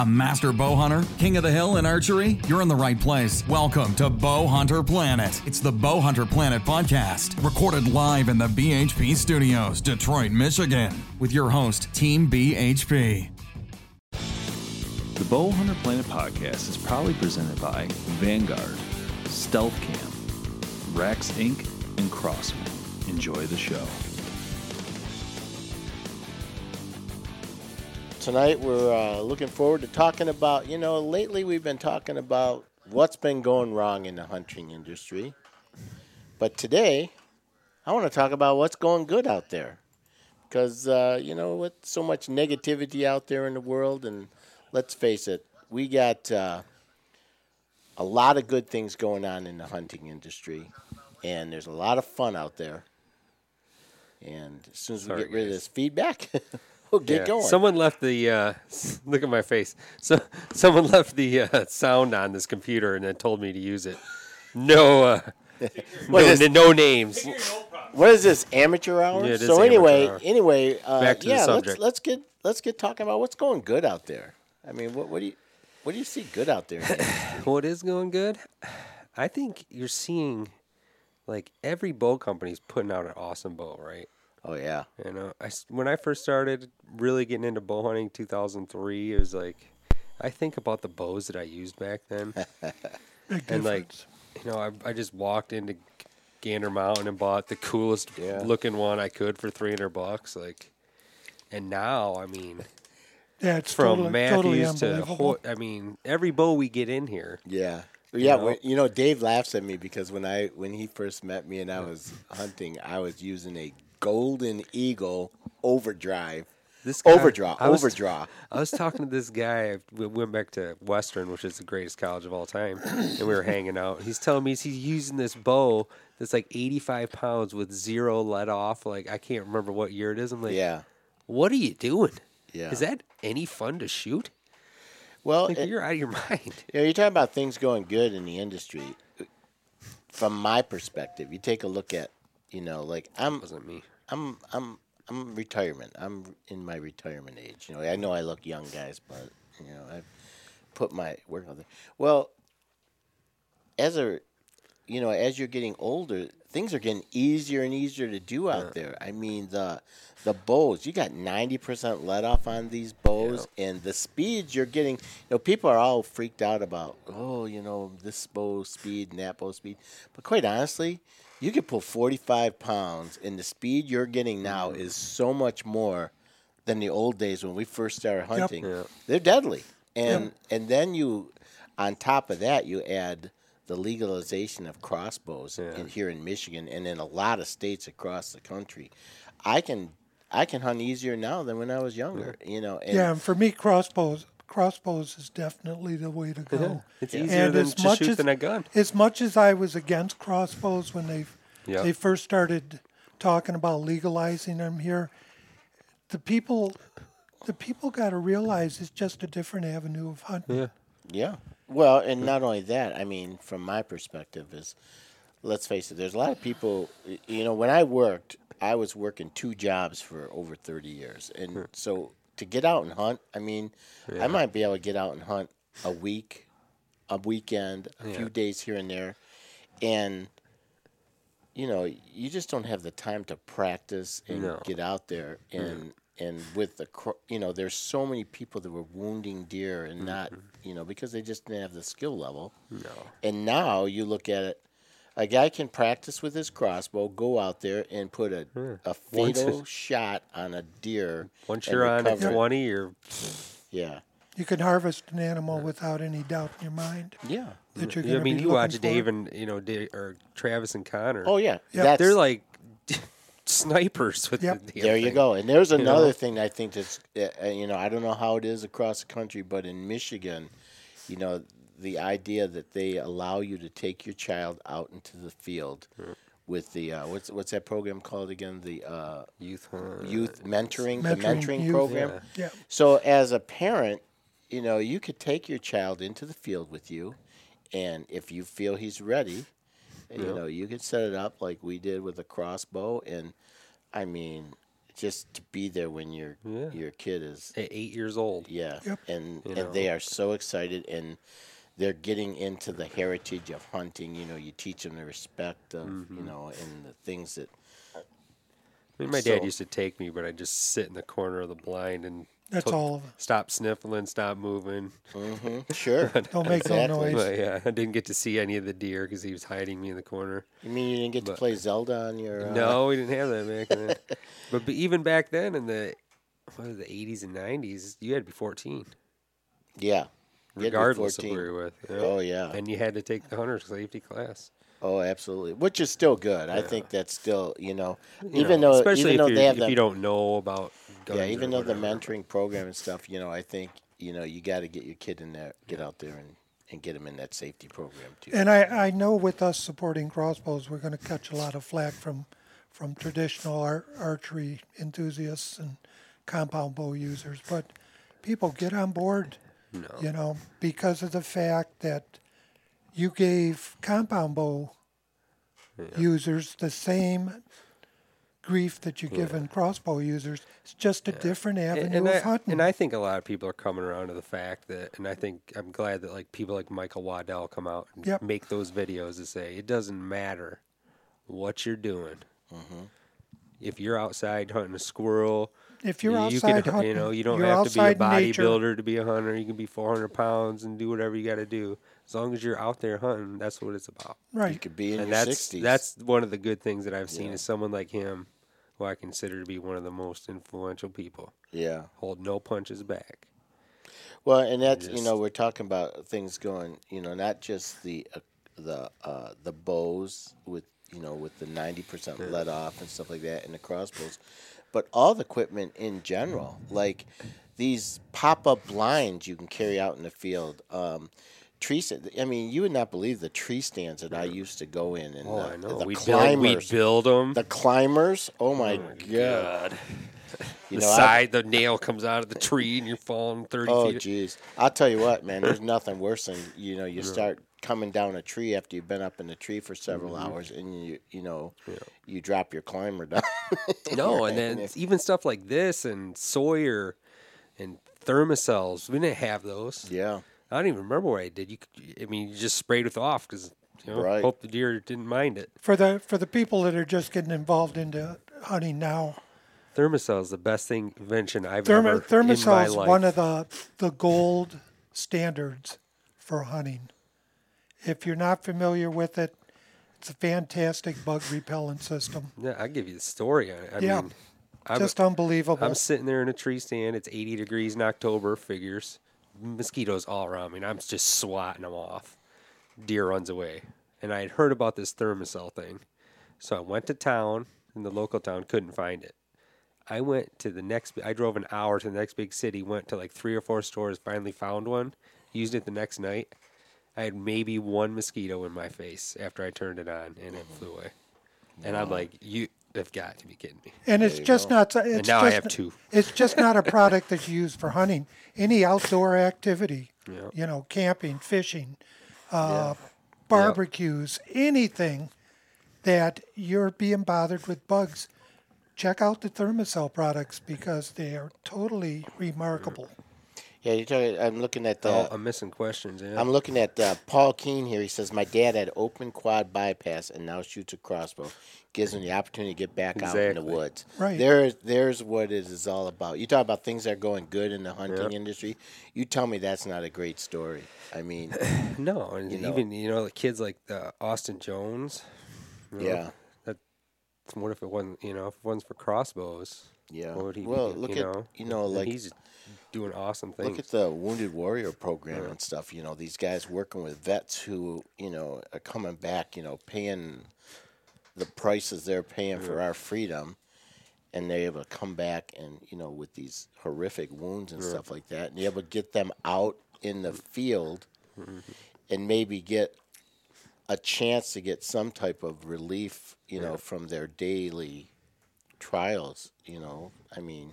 A master bow hunter? King of the hill in archery? You're in the right place. Welcome to Bow Hunter Planet. It's the Bow Hunter Planet podcast, recorded live in the BHP studios, Detroit, Michigan, with your host, Team BHP. The Bow Hunter Planet podcast is proudly presented by Vanguard, Stealth Cam, RAXX Inc., and Crosman. Enjoy the show. Tonight we're uh, looking forward to talking about, you know, lately we've been talking about what's been going wrong in the hunting industry. But today, I want to talk about what's going good out there. Because, uh, you know, with so much negativity out there in the world, and let's face it, we got uh, a lot of good things going on in the hunting industry, and there's a lot of fun out there. And as soon as we get rid of this feedback, we'll get Yeah. going. Someone left the uh, look at my face. So someone left the uh, sound on this computer and then told me to use it. No, uh, What no, is- no names. What is this amateur hour? Yeah, it is so amateur anyway, hour. anyway, uh, Back to the yeah, let's let's get let's get talking about what's going good out there. I mean, what what do you what do you see good out there? What is going good? I think you're seeing like every bow company's putting out an awesome bow, right? Oh yeah, You know, I when I first started really getting into bow hunting, 2003, it was like I think about the bows that I used back then, and like you know, I, I just walked into Gander Mountain and bought the coolest Yeah. looking one I could for 300 bucks, like. And now, I mean, Yeah, it's from totally, totally Mathews to. Ho- I mean, every bow we get in here, yeah, yeah. know? when- you know, Dave laughs at me because when I when he first met me and I was hunting, I was using a Golden Eagle overdrive. this guy, Overdraw, I was- overdraw. I was talking to this guy. We went back to Western, which is the greatest college of all time, and we were hanging out. He's telling me he's using this bow that's like 85 pounds with zero let off. Like I can't remember what year it is. I'm like, Yeah, what are you doing? yeah. Is that any fun to shoot? well? Like it- you're out of your mind. You know, you're talking about things going good in the industry. From my perspective, you take a look at, you know, like I'm, wasn't me. I'm, I'm, I'm retirement. I'm in my retirement age. You know, I know I look young, guys, but you know, I've put my work on there. Well, as a, you know, as you're getting older, things are getting easier and easier to do out there. I mean, the the bows, you got ninety percent let off on these bows, and the speeds you're getting. You know, people are all freaked out about, oh, you know, this bow speed and that bow speed, but quite honestly. You could pull 45 pounds, and the speed you're getting now mm-hmm. is so much more than the old days when we first started hunting. Yeah. They're deadly, and and then you, on top of that, you add the legalization of crossbows in, here in Michigan and in a lot of states across the country. I can I can hunt easier now than when I was younger. You know, and yeah, and for me, crossbows crossbows is definitely the way to go. It's And easier than as to much shoot as- than a gun. As much as I was against crossbows when they Yeah. they first started talking about legalizing them here, the people the people got to realize it's just a different avenue of hunting. Yeah. Yeah. Well, and not only that, I mean, from my perspective, is let's face it, there's a lot of people. You know, when I worked, I was working two jobs for over 30 years, and hmm. so to get out and hunt, I mean, I might be able to get out and hunt a week, a weekend, a few days here and there, and you know, you just don't have the time to practice and No. get out there. And and with the you know, there's so many people that were wounding deer and not mm-hmm. you know because they just didn't have the skill level. No. And now you look at it, a guy can practice with his crossbow, go out there and put a a Once fatal shot on a deer. Once you're on at recover it. 20, you're yeah, You can harvest an animal without any doubt in your mind yeah. that you're I going to mean, be you watch for. Dave and you know, Dave, or Travis and Connor. Oh yeah, Yeah. That's, they're like snipers with Yep. the damn There you thing. go. And there's another know? thing I think that's, uh, uh, you know, I don't know how it is across the country, but in Michigan, you know, the idea that they allow you to take your child out into the field with the uh, what's what's that program called again? The uh, Youth hunt. youth mentoring, the Mentoring mentoring youth. program. Yeah. So as a parent, you know, you could take your child into the field with you, and if you feel he's ready, you know, you could set it up like we did with a crossbow, and I mean, just to be there when your Yeah. your kid is, At eight years old. yeah, Yep. and You and they are so excited and. They're getting into the heritage of hunting. You know, you teach them the respect of, Mm-hmm. you know, and the things that I mean, my dad used to take me, but I just sit in the corner of the blind and That's took- all of it. Stop sniffling, stop moving. Mm-hmm, Sure. Don't make no noise. But yeah, I didn't get to see any of the deer because he was hiding me in the corner. You mean you didn't get to play Zelda on your? Uh, No, we didn't have that back then. but, but even back then in the what was the 80s and 90s, you had to be 14, Yeah. You had to be regardless of 14. where you're with. you know? Oh yeah. And you had to take the hunter safety class. Oh, absolutely. Which is still good. I think that's still you know, You even know, though especially even though they you have if the you don't know about guns yeah, or even though the mentoring program and stuff, you know, I think you know you got to get your kid in there, get out there and and get them in that safety program too. And I, I know with us supporting crossbows, we're going to catch a lot of flack from from traditional ar- archery enthusiasts and compound bow users, but people get on board. You know, because of the fact that you gave compound bow users the same grief that you're giving crossbow users. It's just a different avenue and, and of I, hunting. and I think a lot of people are coming around to the fact that, and I think I'm glad that like people like Michael Waddell come out and Yep. make those videos to say it doesn't matter what you're doing. Mm-hmm. If you're outside hunting a squirrel, If you're you outside can, hunting, you know, you don't have to be a outside in nature. bodybuilder to be a hunter. You can be 400 pounds and do whatever you got to do. As long as you're out there hunting, that's what it's about. Right. You right. could be in and your that's sixties. that's one of the good things that I've seen Yeah. is someone like him, who I consider to be one of the most influential people. yeah. Hold no punches back. Well, and that's you just- know we're talking about things going you know not just the uh, the uh, the bows with you know with the ninety percent let off and stuff like that and the crossbows, but all the equipment in general like these pop up blinds you can carry out in the field. Um, tree sta- I mean, you would not believe the tree stands that I used to go in and Oh, the, I know. the We build, we climbers. build them. the climbers. Oh my, god! God. You the know, I- side, the nail comes out of the tree, and you're falling thirty Oh, feet. jeez. I'll tell you what, man. There's nothing worse than you know you start coming down a tree after you've been up in the tree for several Mm-hmm. hours, and you you know you drop your climber down. No, and then it's even stuff like this and Sawyer and Thermacells. We didn't have those. yeah, I don't even remember what I did. You, I mean, you just sprayed it off because you know, Right. hope the deer didn't mind it. For the for the people that are just getting involved into hunting now, Thermacell is the best thing invention I've Thermo, ever in my Thermacell is one of the the gold standards for hunting. If you're not familiar with it, it's a fantastic bug repellent system. yeah, I'll give you the story on it. I Yeah. mean, I'm, Just unbelievable. I'm sitting there in a tree stand. It's 80 degrees in October. Figures mosquitoes all around me, and I'm just swatting them off. Deer runs away, and I had heard about this Thermacell thing, so I went to town in the local town. Couldn't find it. I went to the next. I drove an hour to the next big city. Went to like three or four stores. Finally found one. Used it the next night. I had maybe one mosquito in my face after I turned it on, and it flew away. And I'm like, you have got to be kidding me. and it's just not. It's And now I just- have two. It's just not a product that's used for hunting. Any outdoor activity, Yeah. you know, camping, fishing, uh, barbecues, anything that you're being bothered with bugs, check out the Thermacell products because they are totally remarkable. Yeah, you're talking, I'm looking at the. Oh, I'm missing questions. Yeah. I'm looking at uh, Paul Keen here. He says, "My dad had open quad bypass and now shoots a crossbow. Gives him the opportunity to get back out in the woods. Right. There's there's what it is all about. You talk about things that are going good in the hunting Yep. industry. You tell me that's not a great story. I mean, no, and you know. even you know the kids like uh, Austin Jones. you know, yeah, That what if it wasn't you know if it wasn't for crossbows? yeah. What would he be well, do- look you at know? you know like he's doing awesome things. Look at the Wounded Warrior program uh-huh. and stuff. You know, these guys working with vets who, you know, are coming back, you know, paying the prices they're paying for our freedom. And they're able to come back and, you know, with these horrific wounds and stuff like that, and you're able to get them out in the field mm-hmm. and maybe get a chance to get some type of relief, you know, from their daily trials. You know, I mean,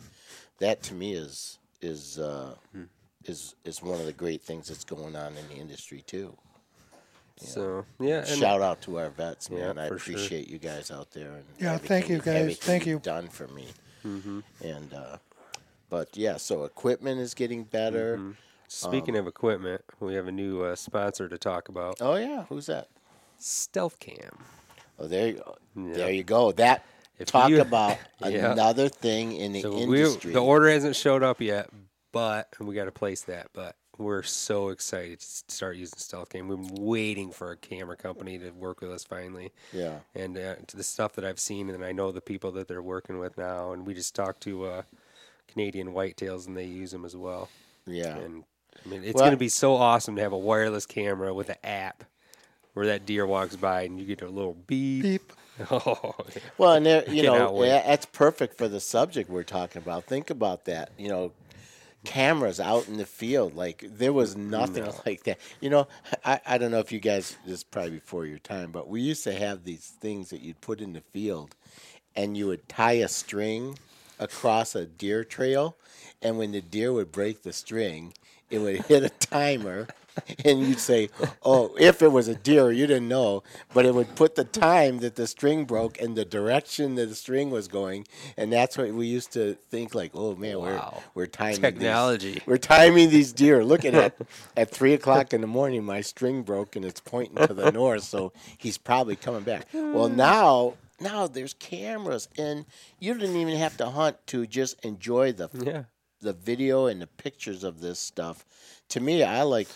that to me is is uh, is is one of the great things that's going on in the industry too. so yeah, and Shout out to our vets, Yeah, man. I for sure. appreciate you guys out there. And Yeah, thank you, guys. Thank you've. Done for me. Mm-hmm. And uh, but yeah, so equipment is getting better. Mm-hmm. Speaking of equipment, we have a new uh, sponsor to talk about. Oh yeah, who's that? Stealth Cam. Oh, there you go. Yeah. There you go. That If talk you- about Yeah. another thing in the So industry. the order hasn't showed up yet, but we got to place that. But we're so excited to start using Stealth Cam. We've been waiting for a camera company to work with us finally. yeah. And uh, to the stuff that I've seen, and I know the people that they're working with now. And we just talked to uh, Canadian Whitetails, and they use them as well. Yeah. And I mean, it's Well- going to be so awesome to have a wireless camera with an app where that deer walks by and you get a little beep. Beep. Oh, Well, and there, you know, yeah, that's perfect for the subject we're talking about. Think about that. You know, cameras out in the field. Like there was nothing like that. You know, I, I don't know if you guys this is probably before your time, but we used to have these things that you'd put in the field, and you would tie a string across a deer trail, and when the deer would break the string, it would hit a timer. And you'd say, "Oh, if it was a deer, you didn't know, but it would put the time that the string broke and the direction that the string was going, and that's what we used to think. Like, oh man, Wow. we're we're timing these- Technology. we're timing these deer. Look at it. At three o'clock in the morning, my string broke and it's pointing to the north, so he's probably coming back. Well, hmm. now, now there's cameras, and you didn't even have to hunt to just enjoy the yeah. the video and the pictures of this stuff. To me, I like,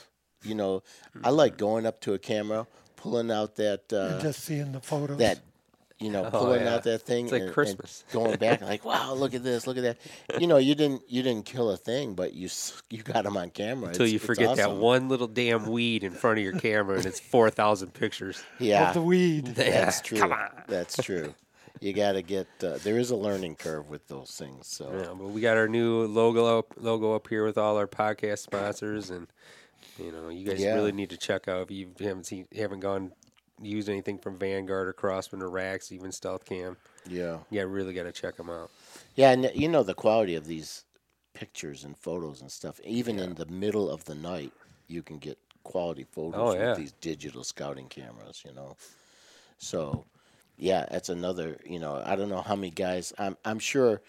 you know, I like going up to a camera, pulling out that and uh, just seeing the photos. that. You know, pulling Oh, yeah. out that thing It's like and, and going back like, wow, look at this, look at that. You know, you didn't you didn't kill a thing, but you you got them on camera Until It's- you it's forget that one little damn weed in front of your camera and it's 4,000 pictures. Yeah, of the weed. that's true. Come on. That's true. You got to get. Uh, there is a learning curve with those things. So Yeah, but we got our new logo up, logo up here with all our podcast sponsors, and you know, you guys Yeah. really need to check out if you haven't seen, haven't gone used anything from Vanguard or Crosman or RAXX, even Stealth Cam. yeah, Yeah, really got to check them out. yeah, and you know the quality of these pictures and photos and stuff. Even in the middle of the night, you can get quality photos Oh, yeah. with these digital scouting cameras. You know, so yeah, that's another. You know, I don't know how many guys. I'm I'm sure.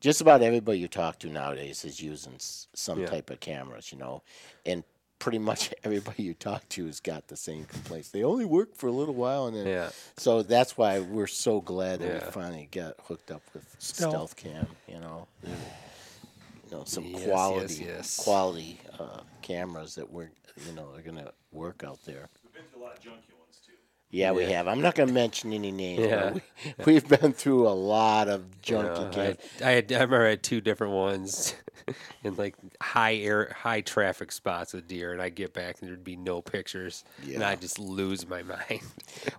Just about everybody you talk to nowadays is using some Yeah. type of cameras, you know, and pretty much everybody you talk to has got the same complaints. They only work for a little while, and then Yeah. so that's why we're so glad that Yeah. we finally got hooked up with Stealth. Stealth Cam. You know, They're, you know some Yes, yes, quality yes. quality uh, cameras that we're you know are gonna work out there. Yeah, we Yeah. have. I'm not going to mention any names. Yeah. But we, we've been through a lot of junky cams. I, I, had, I remember I had two different ones in like high air, high traffic spots with deer, and I get back and there'd be no pictures, and Yeah. I just lose my mind.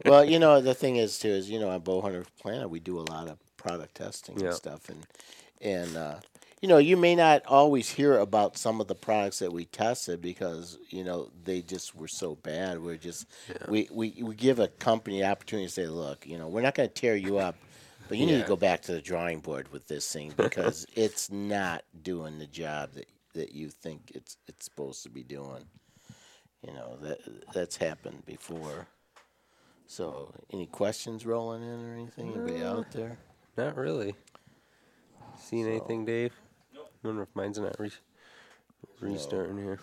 well, you know, the thing is too is you know on Bowhunter Planet we do a lot of product testing Yeah. and stuff, and and uh, you know you may not always hear about some of the products that we tested because you know they just were so bad. We're just we, we we give a company the opportunity to say, look, you know, we're not going to tear you up. But you need to go back to the drawing board with this thing because it's not doing the job that, that you think it's it's supposed to be doing. You know that that's happened before. So, any questions rolling in or anything? Anybody uh, out there? Not really. Seen anything, Dave? Nope. Wonder if mine's not re- Restarting here.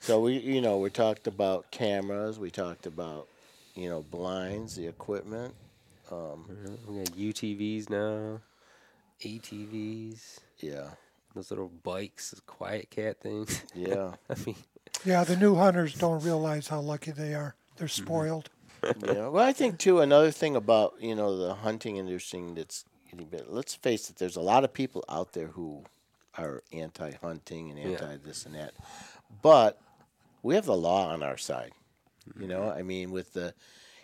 So we, you know, we talked about cameras. We talked about, you know, blinds, the equipment. Um, We got UTVs now, ATVs, yeah, those little bikes, those QuietKat things. yeah, I mean, Yeah, the new hunters don't realize how lucky they are. They're Mm-hmm. spoiled. yeah. Well, I think too another thing about you know the hunting industry that's getting better. Let's face it. There's a lot of people out there who are anti-hunting and anti this and that, but we have the law on our side. You know, mm-hmm. I mean, with the,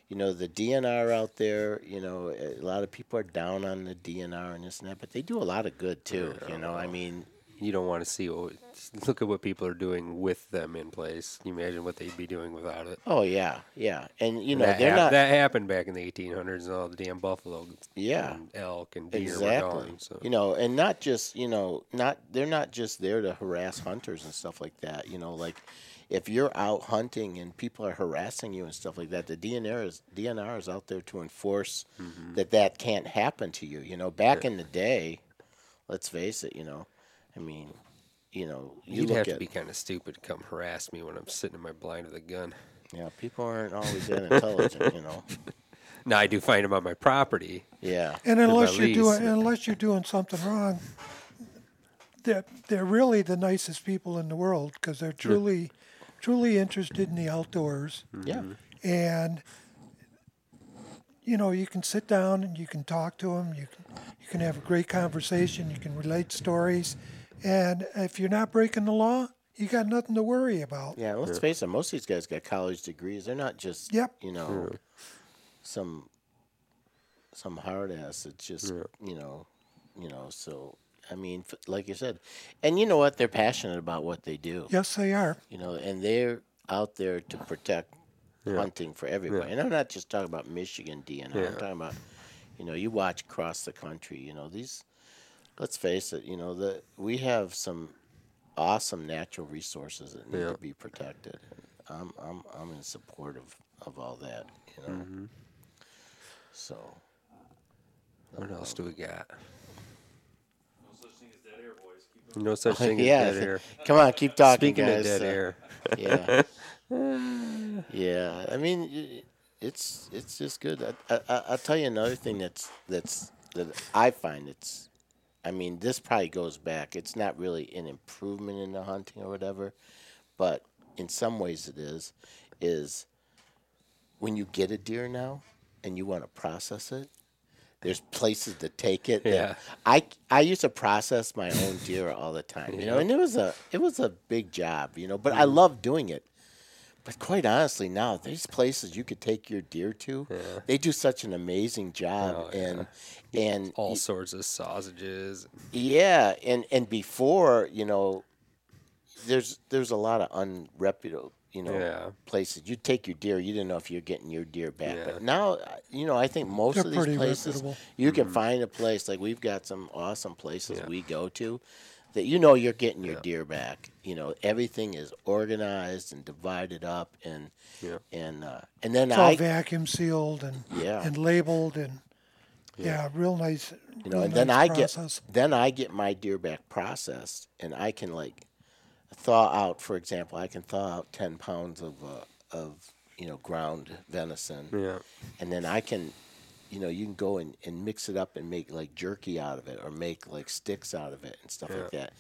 you know, the DNR out there, you know, a lot of people are down on the DNR and this and that, but they do a lot of good too. You know, I uh, mean, you don't want to see what. Look at what people are doing with them in place. Can you imagine what they'd be doing without it? oh yeah, yeah, and you know that, they're hap- not. that happened back in the 1800s, and all the damn buffalo, Yeah. and elk, and deer were gone. So You know, and not just you know, not they're not just there to harass hunters and stuff like that. You know, like if you're out hunting and people are harassing you and stuff like that, the DNR is DNR is out there to enforce Mm-hmm. that that can't happen to you. You know, back in the day, let's face it. You know, I mean, you know, you you'd look have at to be kind of stupid to come harass me when I'm sitting in my blind with a gun. yeah, people aren't always that intelligent. You know, Now I do find them on my property. yeah, And unless you're lease. doing unless you're doing something wrong, they're they're really the nicest people in the world because they're truly truly interested in the outdoors. Mm-hmm. yeah, and you know you can sit down and you can talk to them you can you can have a great conversation you can relate stories and if you're not breaking the law you got nothing to worry about yeah. Let's face it. Most of these guys got college degrees. They're not just Yep. you know some some hard ass. It's just you know you know. So I mean, f- like you said, and you know what? They're passionate about what they do. yes they are You know, and they're out there to protect hunting for everybody. And I'm not just talking about Michigan DNR. I'm talking about you know you watch across the country. You know these. Let's face it. You know the we have some awesome natural resources that need Yeah. to be protected. I'm I'm I'm in support of, of all that. You know. So What else do we got? No such thing as yeah, dead air. come on, keep talking, Speaking guys. of dead Uh, air, yeah, yeah. I mean, it's it's just good. I, I, I- I'll tell you another thing that's that's that I find it's. I mean, this probably goes back. It's not really an improvement in the hunting or whatever, but in some ways it is. Is when you get a deer now and you want to process it. There's places to take it. Yeah. I I used to process my own deer all the time, you know, and it was a it was a big job, you know, but I Mm-hmm. love doing it. But quite honestly, now there's places you could take your deer to. They do such an amazing job, Oh, yeah. and and all sorts of sausages. yeah, and and before you know, there's there's a lot of unreputable you know Yeah. places. You take your deer, you didn't know if you're getting your deer back. Yeah. But now, uh, you know, I think most They're of these places reputable. you Mm-hmm. can find a place like we've got some awesome places we go to that you know you're getting your deer back. You know, everything is organized and divided up, and Yeah. and uh, and then it's all vacuum sealed and Yeah. and labeled and yeah, real nice you know, real and then I process. get then I get my deer back processed, and I can like thaw out. For example, I can thaw out ten pounds of uh, of you know ground venison, Yeah. and then I can, you know, you can go and, and mix it up and make like jerky out of it, or make like sticks out of it and stuff like that.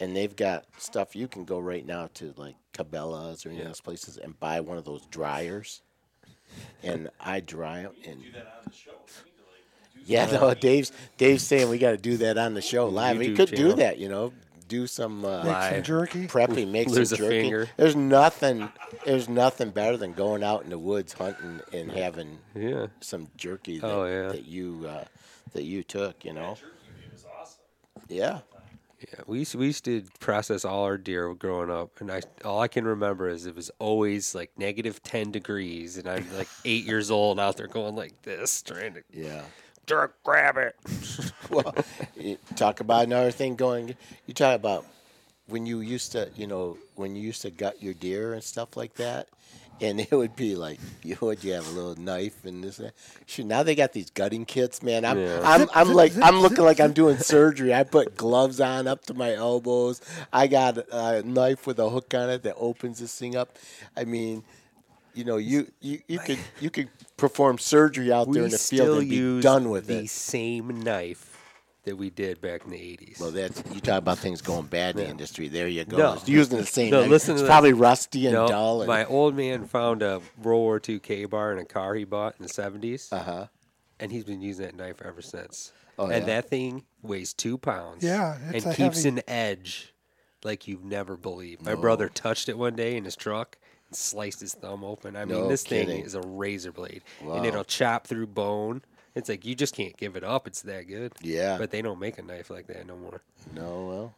And they've got stuff you can go right now to like Cabela's or any of those places and buy one of those dryers, and I dry them and. Yeah, no, Dave's Dave's saying we got to do that on the show live. We YouTube could do that, you know, do some uh, Make some jerky. prepping, make Lose some a jerky. finger. There's nothing, there's nothing better than going out in the woods hunting and having Yeah. some jerky that, Oh, yeah. that you uh, that you took, you know. Yeah, Yeah, we used to, we used to process all our deer growing up, and I all I can remember is it was always like negative ten degrees, and I'm like eight years old out there going like this, trying to yeah. Jerk grab it. well, you talk about another thing going. You talk about when you used to, you know, when you used to gut your deer and stuff like that, and it would be like, you would you have a little knife and this. and that. Shoot, now they got these gutting kits, man. I'm, Yeah. I'm, I'm like, I'm looking like I'm doing surgery. I put gloves on up to my elbows. I got a knife with a hook on it that opens this thing up. I mean, you know, you you, you could you could perform surgery out there we in the field and be use done with the it. The same knife that we did back in the 80s. Well, that's you talk about things going bad in the industry. There you go. No. It's using the same. No, knife. listen to it's this. probably rusty and No, dull. And, my old man found a World War II Ka-Bar in a car he bought in the 70s, uh huh. and he's been using that knife ever since. Oh, and yeah? that thing weighs two pounds. Yeah, it's and a keeps heavy- an edge like you've never believed. My brother touched it one day in his truck and sliced his thumb open. I mean, No this kidding. thing is a razor blade, Wow. and it'll chop through bone. It's like you just can't give it up. It's that good. Yeah. But they don't make a knife like that no more. No, well,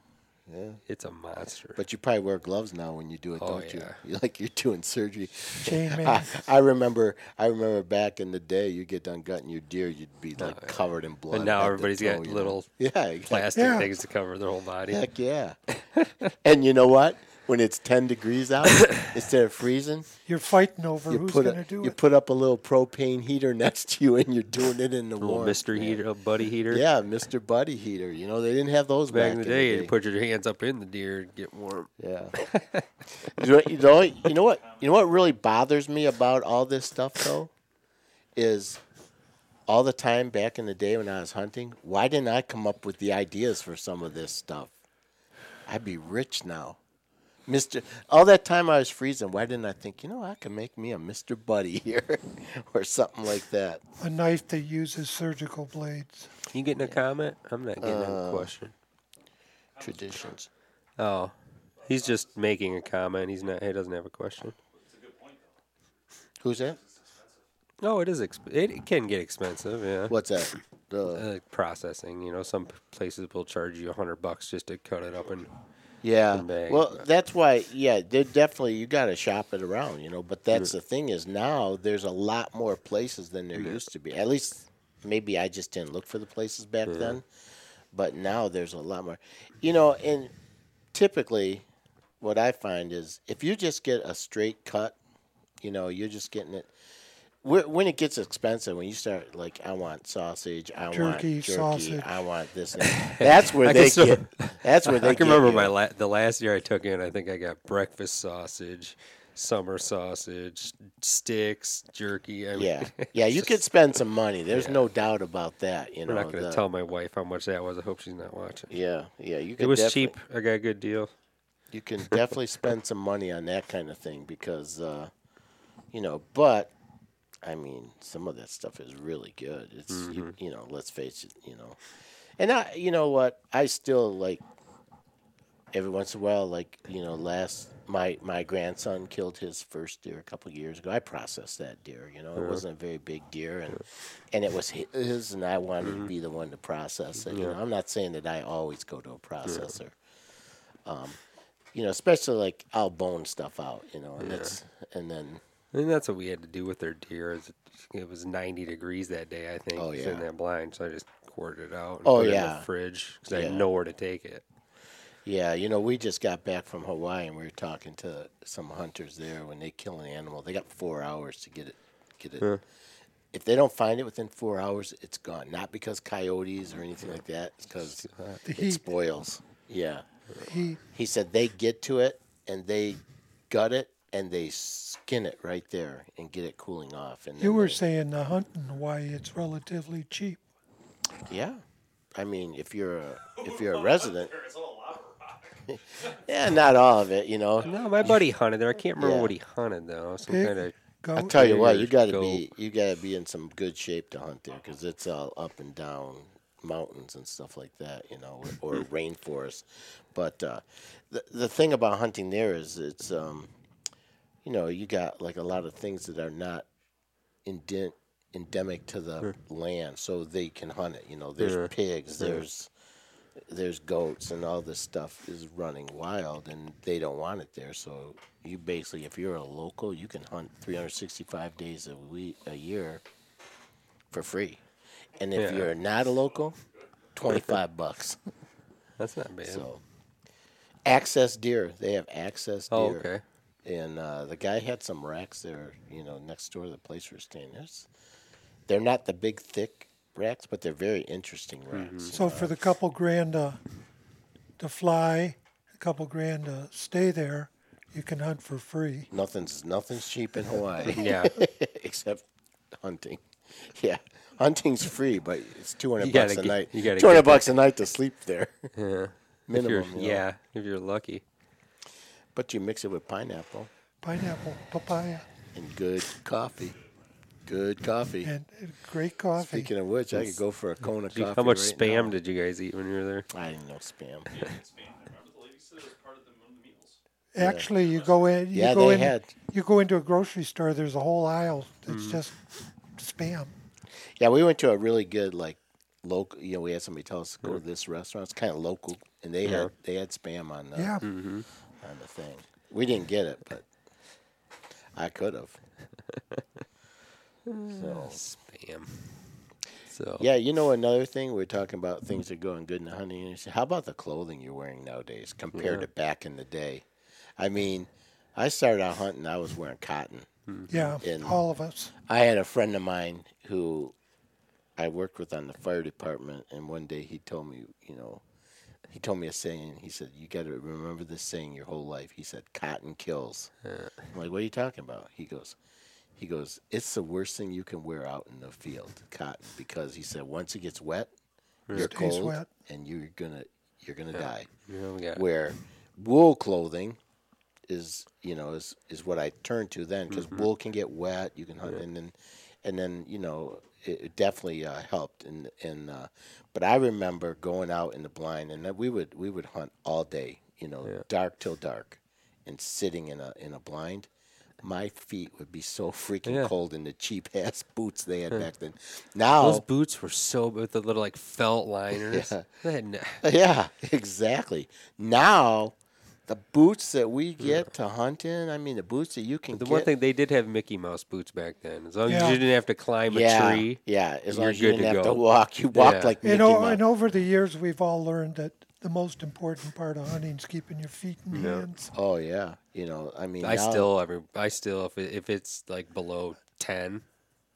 yeah. It's a monster. But you probably wear gloves now when you do it, Oh, don't you? yeah. You like you're doing surgery. Chain I, man. I remember. I remember back in the day, you get done gutting your deer, you'd be oh, like covered in blood. And now head to everybody's toe, got you know? little yeah, exactly. plastic Yeah. things to cover their whole body. Heck yeah. and you know what? When it's ten degrees out, instead of freezing, You're fighting over you who's put going to do you it. You put up a little propane heater next to you, and you're doing it in the little warm. Mister heater, buddy heater. Yeah, Mister Buddy heater. You know they didn't have those Back back, in the day, you put your hands up in the deer and get warm. Yeah. you, know, you know, you know what? You know what really bothers me about all this stuff though, is all the time back in the day when I was hunting. Why didn't I come up with the ideas for some of this stuff? I'd be rich now. Mister, all that time I was freezing. Why didn't I think? You know, I can make me a Mister Buddy here, or something like that. A knife that uses surgical blades. You getting a comment? I'm not getting Uh, a question. Traditions. Oh, he's just making a comment. He's not. He doesn't have a question. Who's that? No, it is. Exp- it, it can get expensive. Yeah. What's that? The Uh, processing. You know, some places will charge you a hundred bucks just to cut it up and. Yeah. Well, but- that's why. Yeah, they're definitely you got to shop it around, you know. But that's the thing is now there's a lot more places than there used to be. At least maybe I just didn't look for the places back then. But now there's a lot more. You know, and typically what I find is if you just get a straight cut, you know, you're just getting it. Wh- When it gets expensive, when you start like, I want sausage, I want Jerky, jerky, sausage. I want this. And. That's where they can still- get. That's where they I can get remember you. my la- the last year I took in. I think I got breakfast sausage, summer sausage, sticks, jerky. I mean, Yeah, yeah, you could spend some money. There's no doubt about that. You We're know, not going to tell my wife how much that was. I hope she's not watching. Yeah, yeah, you could. It was cheap. I got a good deal. You can definitely spend some money on that kind of thing because, uh, you know. But I mean, some of that stuff is really good. It's you, Mm-hmm. you know, let's face it, you know. And I, you know what, I still like. Every once in a while, like you know, last my my grandson killed his first deer a couple of years ago. I processed that deer. You know, it wasn't a very big deer, and and it was his, and I wanted Mm-hmm. to be the one to process it. You know, I'm not saying that I always go to a processor. Um, you know, especially like I'll bone stuff out. You know, and that's and then I think that's what we had to do with their deer. Is it, it was 90 degrees that day, I think. Oh, yeah. in that blind, so I just quartered it out. And Oh, put it in yeah. the fridge because I Yeah. had nowhere to take it. yeah, you know, we just got back from Hawaii and we were talking to some hunters there. When they kill an animal, they got four hours to get it get it. If they don't find it within four hours, it's gone. Not because coyotes or anything like that. It's because it spoils. Yeah. He He said they get to it and they gut it and they skin it right there and get it cooling off. And You were they- saying the hunt in Hawaii, it's relatively cheap. yeah. I mean, if you're a if you're a resident, yeah, not all of it, you know. No, my buddy hunted there. I can't remember Yeah. what he hunted though. Some Pig? kind of Goat. I tell you what, you got to goat. be you got to be in some good shape to hunt there because it's all up and down mountains and stuff like that, you know, or, or rainforest. But uh, the the thing about hunting there is it's um, you know, you got like a lot of things that are not indent, endemic to the land, so they can hunt it. You know, there's Yeah. pigs, there's there's goats, and all this stuff is running wild, and they don't want it there. So you basically, if you're a local, you can hunt 365 days a week, a year, for free. And if Yeah. you're not a local, 25 bucks. That's not bad. So access deer, they have access oh, deer. oh, okay. And uh, the guy had some racks there, you know, next door to the place we're staying. There's, they're not the big thick racks, but they're very interesting racks. So for the couple grand uh, to fly, a couple grand to stay there, you can hunt for free. Nothing's nothing's cheap in Hawaii. Yeah. except hunting. Yeah, hunting's free, but it's two hundred bucks a get- night. you gotta Two hundred get that- bucks a night to sleep there, Yeah. If you're, minimum. you know. yeah, if you're lucky. But you mix it with pineapple Pineapple, papaya, and good coffee. Good coffee. and uh, great coffee. Speaking of which, I could go for a cone of Gee, coffee. How much right spam now. did you guys eat when you were there? I didn't know spam. Actually, you go in. You Yeah, go they in, had. You go into a grocery store. There's a whole aisle Mm. that's just spam. Yeah, we went to a really good like local. You know, we had somebody tell us to go to this restaurant. It's kind of local, and they had they had spam on the Yeah. On the thing. We didn't get it, but I could have. so Spam. So yeah, you know another thing we are talking about mm-hmm. things that are going good in the hunting industry. How about the clothing you're wearing nowadays compared to back in the day? I mean, I started out hunting. I was wearing cotton. Mm-hmm. Yeah, And- all of us. I had a friend of mine who I worked with on the fire department, and one day he told me, you know, he told me a saying. He said, "You got to remember this saying your whole life." He said, "Cotton kills." I'm like, "What are you talking about?" He goes, "He goes, it's the worst thing you can wear out in the field, cotton, because he said once it gets wet, you're cold, wet. and you're gonna you're gonna die." Yeah, we got where wool clothing is you know is is what I turn to then because wool can get wet. You can hunt and then and then you know it, it definitely uh, helped and and uh, but I remember going out in the blind and we would we would hunt all day you know dark till dark and sitting in a in a blind. My feet would be so freaking Yeah. cold in the cheap ass boots they had back then. Now those boots were so with the little like felt liners. Yeah. No- Yeah, exactly. Now, the boots that we get to hunt in, I mean, the boots that you can the get. one thing they did have Mickey Mouse boots back then. As long Yeah. as you didn't have to climb yeah, a tree. yeah, as long as you didn't to have to walk, you walked Yeah. like Mickey And, o- Mouse. and over the years, we've all learned that the most important part of hunting is keeping your feet and hands. Oh yeah, you know, I mean, I now- still, every, I still, if it, if it's like below ten,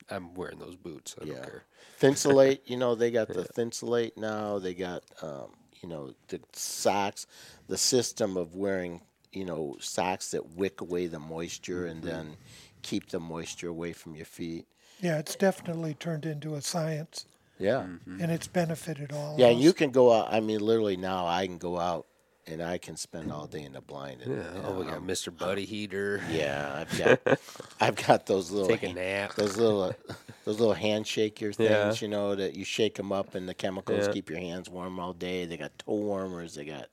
I'm wearing those boots. I Yeah. don't care. Thinsulate, you know, they got the Thinsulate now. They got, um, you know, the socks, the system of wearing, you know, socks that wick away the moisture and Mm-hmm. then keep the moisture away from your feet. Yeah, it's definitely turned into a science, Yeah. and it's benefited all. Yeah, of us. you can go out. I mean, literally now, I can go out and I can spend all day in the blind. And, Yeah. Oh, we got I'm- Mr. Buddy Heater. yeah, I've got, I've got those little Take a nap. those little, uh, those little handshake your things. Yeah. You know that you shake them up and the chemicals Yeah. keep your hands warm all day. They got toe warmers. They got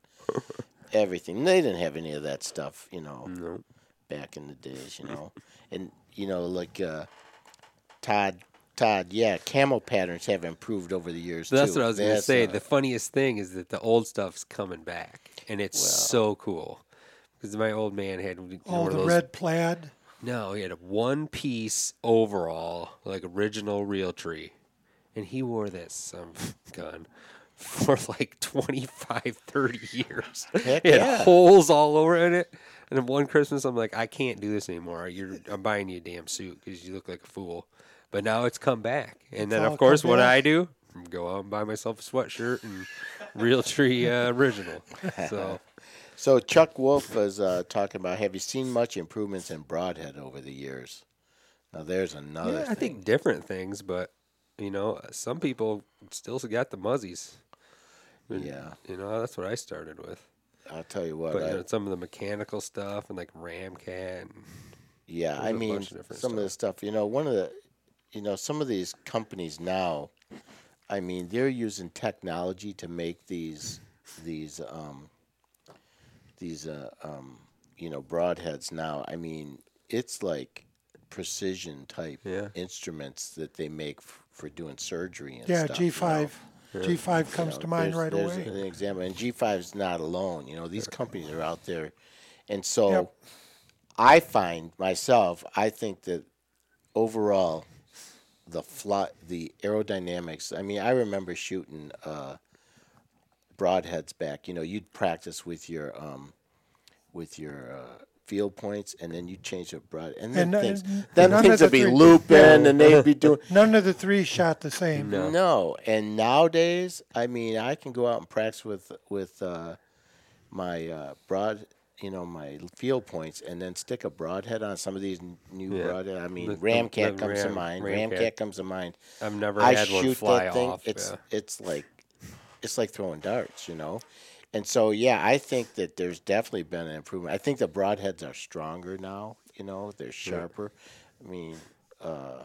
everything. They didn't have any of that stuff. You know, No. back in the days. You know, and you know, like uh, Todd. Todd, yeah, camel patterns have improved over the years. That's too. what I was gonna say. uh, the funniest thing is that the old stuff's coming back, and it's so cool. Because my old man had you know, all one of the those red plaid. No, he had a one piece overall, like original Realtree. And he wore that some gun for like 25, 30 years. Heck it had holes all over in it. And then one Christmas, I'm like, I can't do this anymore. You're, I'm buying you a damn suit because you look like a fool. But now it's come back. And then, of course, what back. I do, go out and buy myself a sweatshirt and Realtree uh, original. So, So Chuck Wolf was uh, talking about. Have you seen much improvements in broadhead over the years? Now there's another. yeah, I think different things, but you know, some people still got the muzzies. And, Yeah. you know, that's what I started with. I'll tell you what. But I, you know, some of the mechanical stuff and like Ramcat. And, yeah, I mean of some of the stuff. You know, one of the, you know, some of these companies now. I mean, they're using technology to make these these um, these uh, um, you know broadheads now. I mean, it's like precision type Yeah. instruments that they make f- for doing surgery and Yeah, stuff. you know. G5. G5 comes know, to mind right there's away. An example, and G5 is not alone. You know, these companies are out there, and so Yep. I find myself. I think that overall, the fly, the aerodynamics. I mean, I remember shooting uh, broadheads back. You know, you'd practice with your um, with your uh, field points, and then you change the broad, and And then none- things, and then none things of the would be three- looping, and they'd be doing. None of the three shot the same. No. No, and nowadays, I mean, I can go out and practice with with uh, my uh, broad, you know, my field points, and then stick a broadhead on some of these n- new Yeah. broadhead. I mean, The- the- Ramcat the comes to Ram- mind. Ramcat. Ramcat comes to mind. I've never I had one shoot fly that thing. off. It's yeah. it's like it's like throwing darts, you know. And so, yeah, I think that there's definitely been an improvement. I think the broadheads are stronger now. You know, they're sharper. I mean, uh,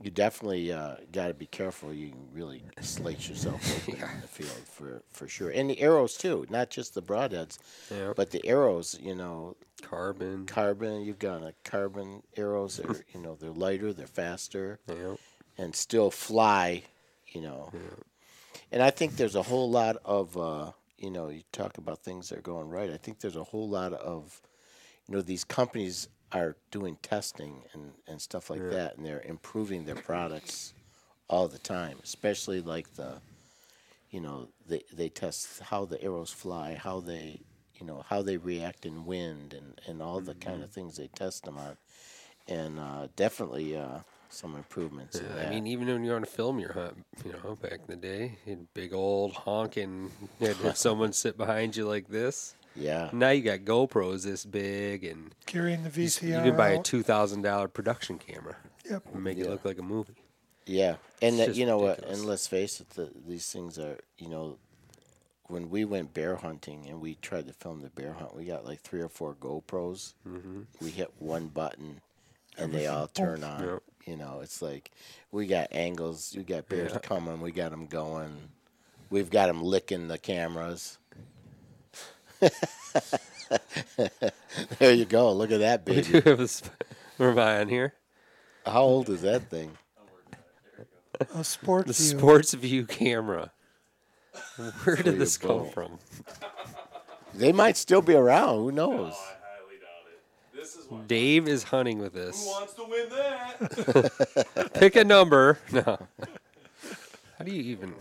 you definitely uh, got to be careful. You can really slate yourself open in the field for for sure. And the arrows too, not just the broadheads, Yeah. but the arrows. You know, Carbon. carbon. You've got a carbon arrows. They're you know they're lighter, they're faster Yeah. and still fly, you know. And I think there's a whole lot of, uh, you know, you talk about things that are going right. I think there's a whole lot of, you know, these companies are doing testing and, and stuff like that, and they're improving their products all the time, especially like the, you know, they, they test how the arrows fly, how they, you know, how they react in wind and, and all the kind of things they test them on. And uh, definitely uh, some improvements in Yeah, that. I mean, even when you're on a film, you're hunt, you know, back in the day, you big old honking, you had have someone sit behind you like this. yeah. Now you got GoPros this big, and Carrying the you, VCR. you can buy a two thousand dollar production camera Yep. and make it look like a movie. Yeah, and that, you know what? ridiculous. And let's face it, the, these things are you know, when we went bear hunting and we tried to film the bear hunt, we got like three or four GoPros. Mm-hmm. We hit one button, and they all turn on. Yep. You know, it's like we got angles. We got bears Yeah. coming. We got them going. We've got them licking the cameras. there you go. Look at that baby. We do have a sp- Where on here? How old is that thing? A sport The view. Sports View camera. Where did this come from? They might still be around. Who knows? Dave is hunting with this. wants to win that? Pick a number. No. How do you even?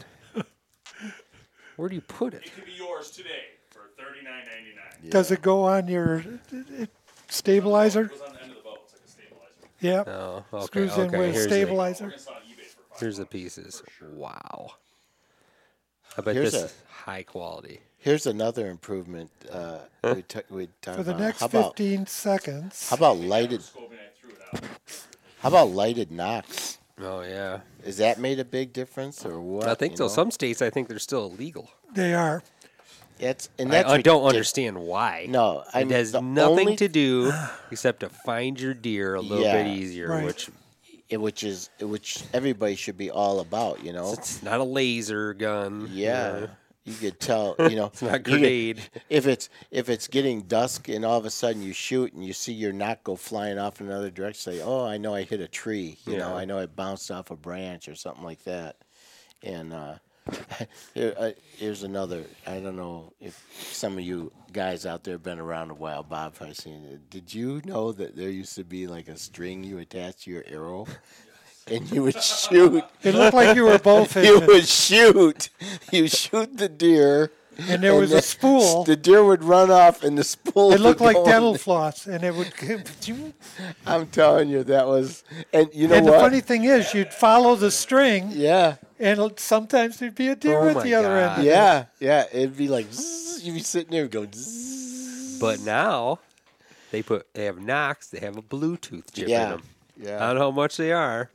Where do you put it? It could be yours today for thirty nine ninety nine. Does it go on your uh, stabilizer? It goes on the end of the boat. It's like a stabilizer. Yep. Oh, okay. Screws in okay. with Here's the, stabilizer. It's on eBay for five. here's the pieces. Wow. I bet Here's this a- is high quality. Here's another improvement. Uh, we t- we talk For the about. next how about 15 seconds. how about lighted? Scoping I threw it out. How about lighted nocks? Oh yeah. Is that made a big difference or what? I think you so. know? Some states, I think they're still illegal. They are. It's and I, that's I don't understand why. No, I it has nothing only- to do except to find your deer a little Yeah. bit easier, Right. which it- which is which everybody should be all about. You know. it's not a laser gun. Yeah. You could tell, you know, It's not you could- grenade. if it's if it's getting dusk and all of a sudden you shoot and you see your knot go flying off in another direction, say, "Oh, I know I hit a tree." You know, I know I bounced off a branch or something like that. And uh, here, uh, here's another. I don't know if some of you guys out there have been around a while. Bob, I've seen it. Did you know that there used to be like a string you attach to your arrow? And you would shoot. It looked like you were both. You would shoot. You shoot the deer. And there was a spool. The deer would run off, and the spool. It looked would like go dental in. floss, and it would. I'm telling you, that was. And you know and what? the funny thing is, you'd follow the string, yeah, and sometimes there'd be a deer Oh at my the other end. yeah, yeah. It'd be like zzz, you'd be sitting there and go. Zzz. But now they put they have nocks. They have a Bluetooth chip in them. Yeah. I don't know how much they are.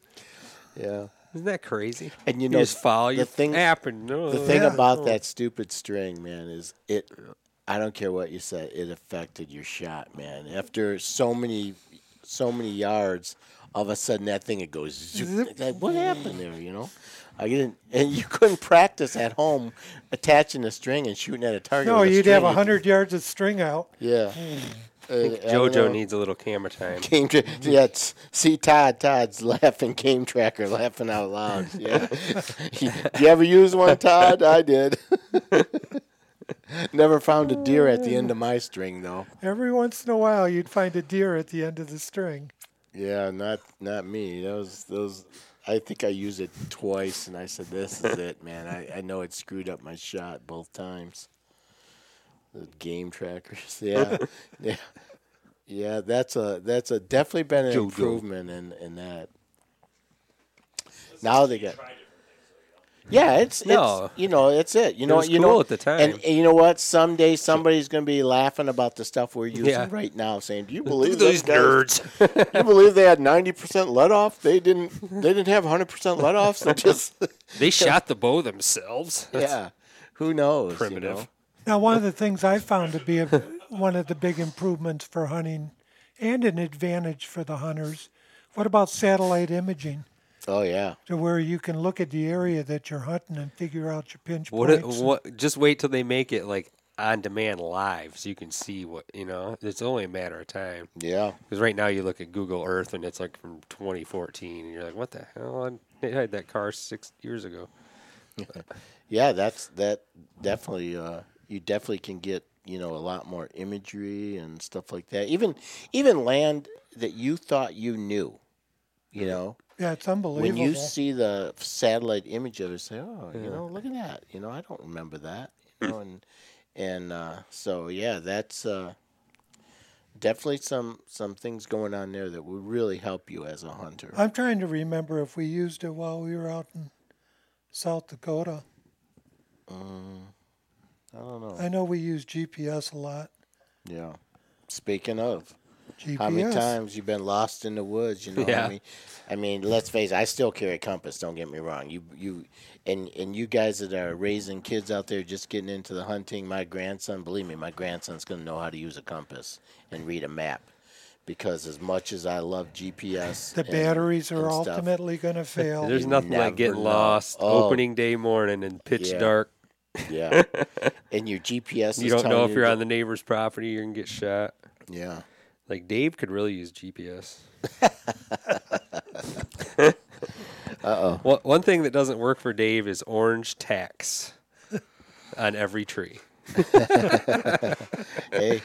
Yeah. Isn't that crazy? And you know, just follow the your thing- app and oh, The thing Yeah. about oh. that stupid string, man, is it. I don't care what you said. It affected your shot, man. After so many, so many yards, all of a sudden that thing it goes. zoop. Like, what happened there? You know, I didn't, and you couldn't practice at home attaching a string and shooting at a target. No, with a you'd have string. hundred yards of string out. Yeah. Hmm. Uh, I don't JoJo needs a little camera time. Game tra- yeah, it's- see Todd. Todd's laughing. Game tracker laughing out loud. Yeah. Did you ever use one, Todd? I did. Never found a deer at the end of my string though. Every once in a while, you'd find a deer at the end of the string. Yeah, not not me. Those those. I think I used it twice, and I said, "This is it, man." I, I know it screwed up my shot both times. The game trackers, yeah, yeah. Yeah, that's a that's a definitely been an Jojo. improvement in in that. Now they get. Yeah, it's No. it's you know it's it. You know was you cool know at the time. and, and you know what? Someday somebody's gonna be laughing about the stuff we're using Yeah. right now, saying, "Do you believe those those guys- you believe they had ninety percent let off? They didn't. They didn't have hundred percent let offs. They just They shot the bow themselves. That's yeah. Who knows? you primitive. know? Now, one of the things I found to be a, one of the big improvements for hunting and an advantage for the hunters, what about satellite imaging? Oh yeah. To where you can look at the area that you're hunting and figure out your pinch What? it- points. What? Just wait till they make it like on demand live, so you can see what you know. It's only a matter of time. Yeah. Because right now you look at Google Earth and it's like from 2014, and you're like, what the hell? I had that car six years ago. Yeah, that's that definitely. Uh, you definitely can get you know a lot more imagery and stuff like that. Even even land that you thought you knew, you know, yeah, it's unbelievable. when you see the satellite image of it, say, oh, you know, look at that. You know, I don't remember that. You know, and and uh, so yeah, that's uh, definitely some some things going on there that would really help you as a hunter. I'm trying to remember if we used it while we were out in South Dakota. I don't know. I know we use GPS a lot. Yeah. Speaking of. GPS. How many times you've been lost in the woods? You know, Yeah. I mean, I mean, let's face it. I still carry a compass. Don't get me wrong. You, you, and and you guys that are raising kids out there, just getting into the hunting. My grandson, believe me, my grandson's gonna know how to use a compass and read a map, because as much as I love GPS, The and- batteries are stuff, ultimately going to fail. There's nothing like getting know. lost Oh. opening day morning in pitch Yeah. dark. Yeah, and your GPS. You don't know if you're on the neighbor's property, you're gonna get shot. Yeah. Like Dave could really use GPS. Uh oh. One, one thing that doesn't work for Dave is orange tacks on every tree. hey.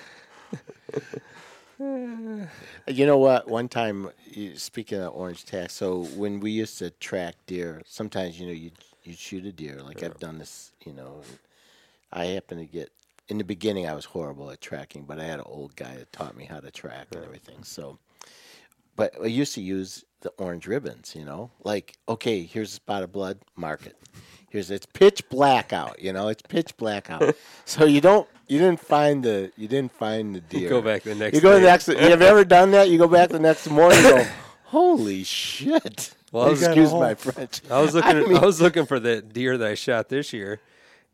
You know what? One time, speaking of orange tack, so when we used to track deer, sometimes you know you you shoot a deer. Like I've done this, you know. I happen to get in the beginning. I was horrible at tracking, but I had an old guy that taught me how to track and everything. So, but I used to use the orange ribbons. You know, like okay, here's a spot of blood, mark it. Here's it's pitch black out. You know, it's pitch black out. so you don't. You didn't find the you didn't find the deer. You Go back the next You go day. the next. You have ever done that? You go back the next morning. and go, holy shit! Well, was- excuse my French. I was looking. I I, was looking for the deer that I shot this year,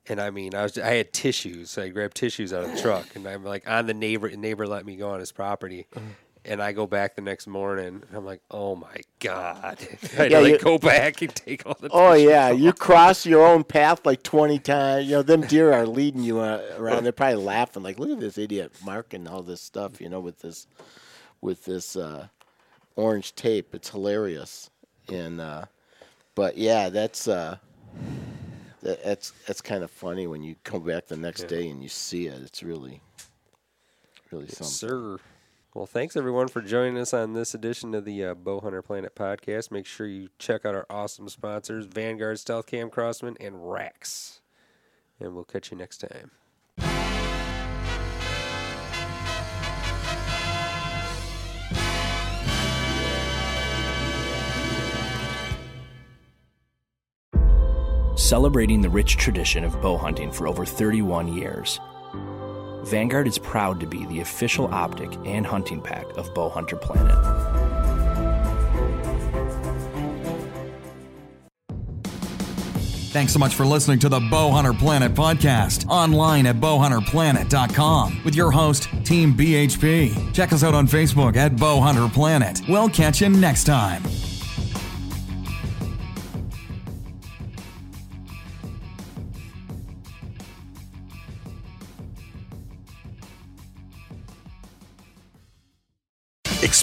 and I mean, I was I had tissues. So I grabbed tissues out of the truck, and I'm like on the neighbor. Neighbor let me go on his property, Uh-huh. and I go back the next morning, and I'm like, oh my god! I Yeah, like you- go back and take all the. Oh yeah, off. you cross your own path like twenty times. You know, them deer are leading you uh, around. They're probably laughing like, "Look at this idiot marking all this stuff." You know, with this, with this uh, orange tape. It's hilarious. And uh, but yeah, that's uh, that, that's that's kind of funny when you come back the next day and you see it. It's really, really Yes, something. sir. Well, thanks everyone for joining us on this edition of the uh, Bowhunter Planet podcast. Make sure you check out our awesome sponsors, Vanguard, Stealth Cam, Crosman, and RAXX. And we'll catch you next time. Celebrating the rich tradition of bow hunting for over 31 years, Vanguard is proud to be the official optic and hunting pack of Bowhunter Planet. Thanks so much for listening to the Bowhunter Planet podcast online at bowhunterplanet.com with your host, Team BHP. Check us out on Facebook at Bowhunter Planet. We'll catch you next time.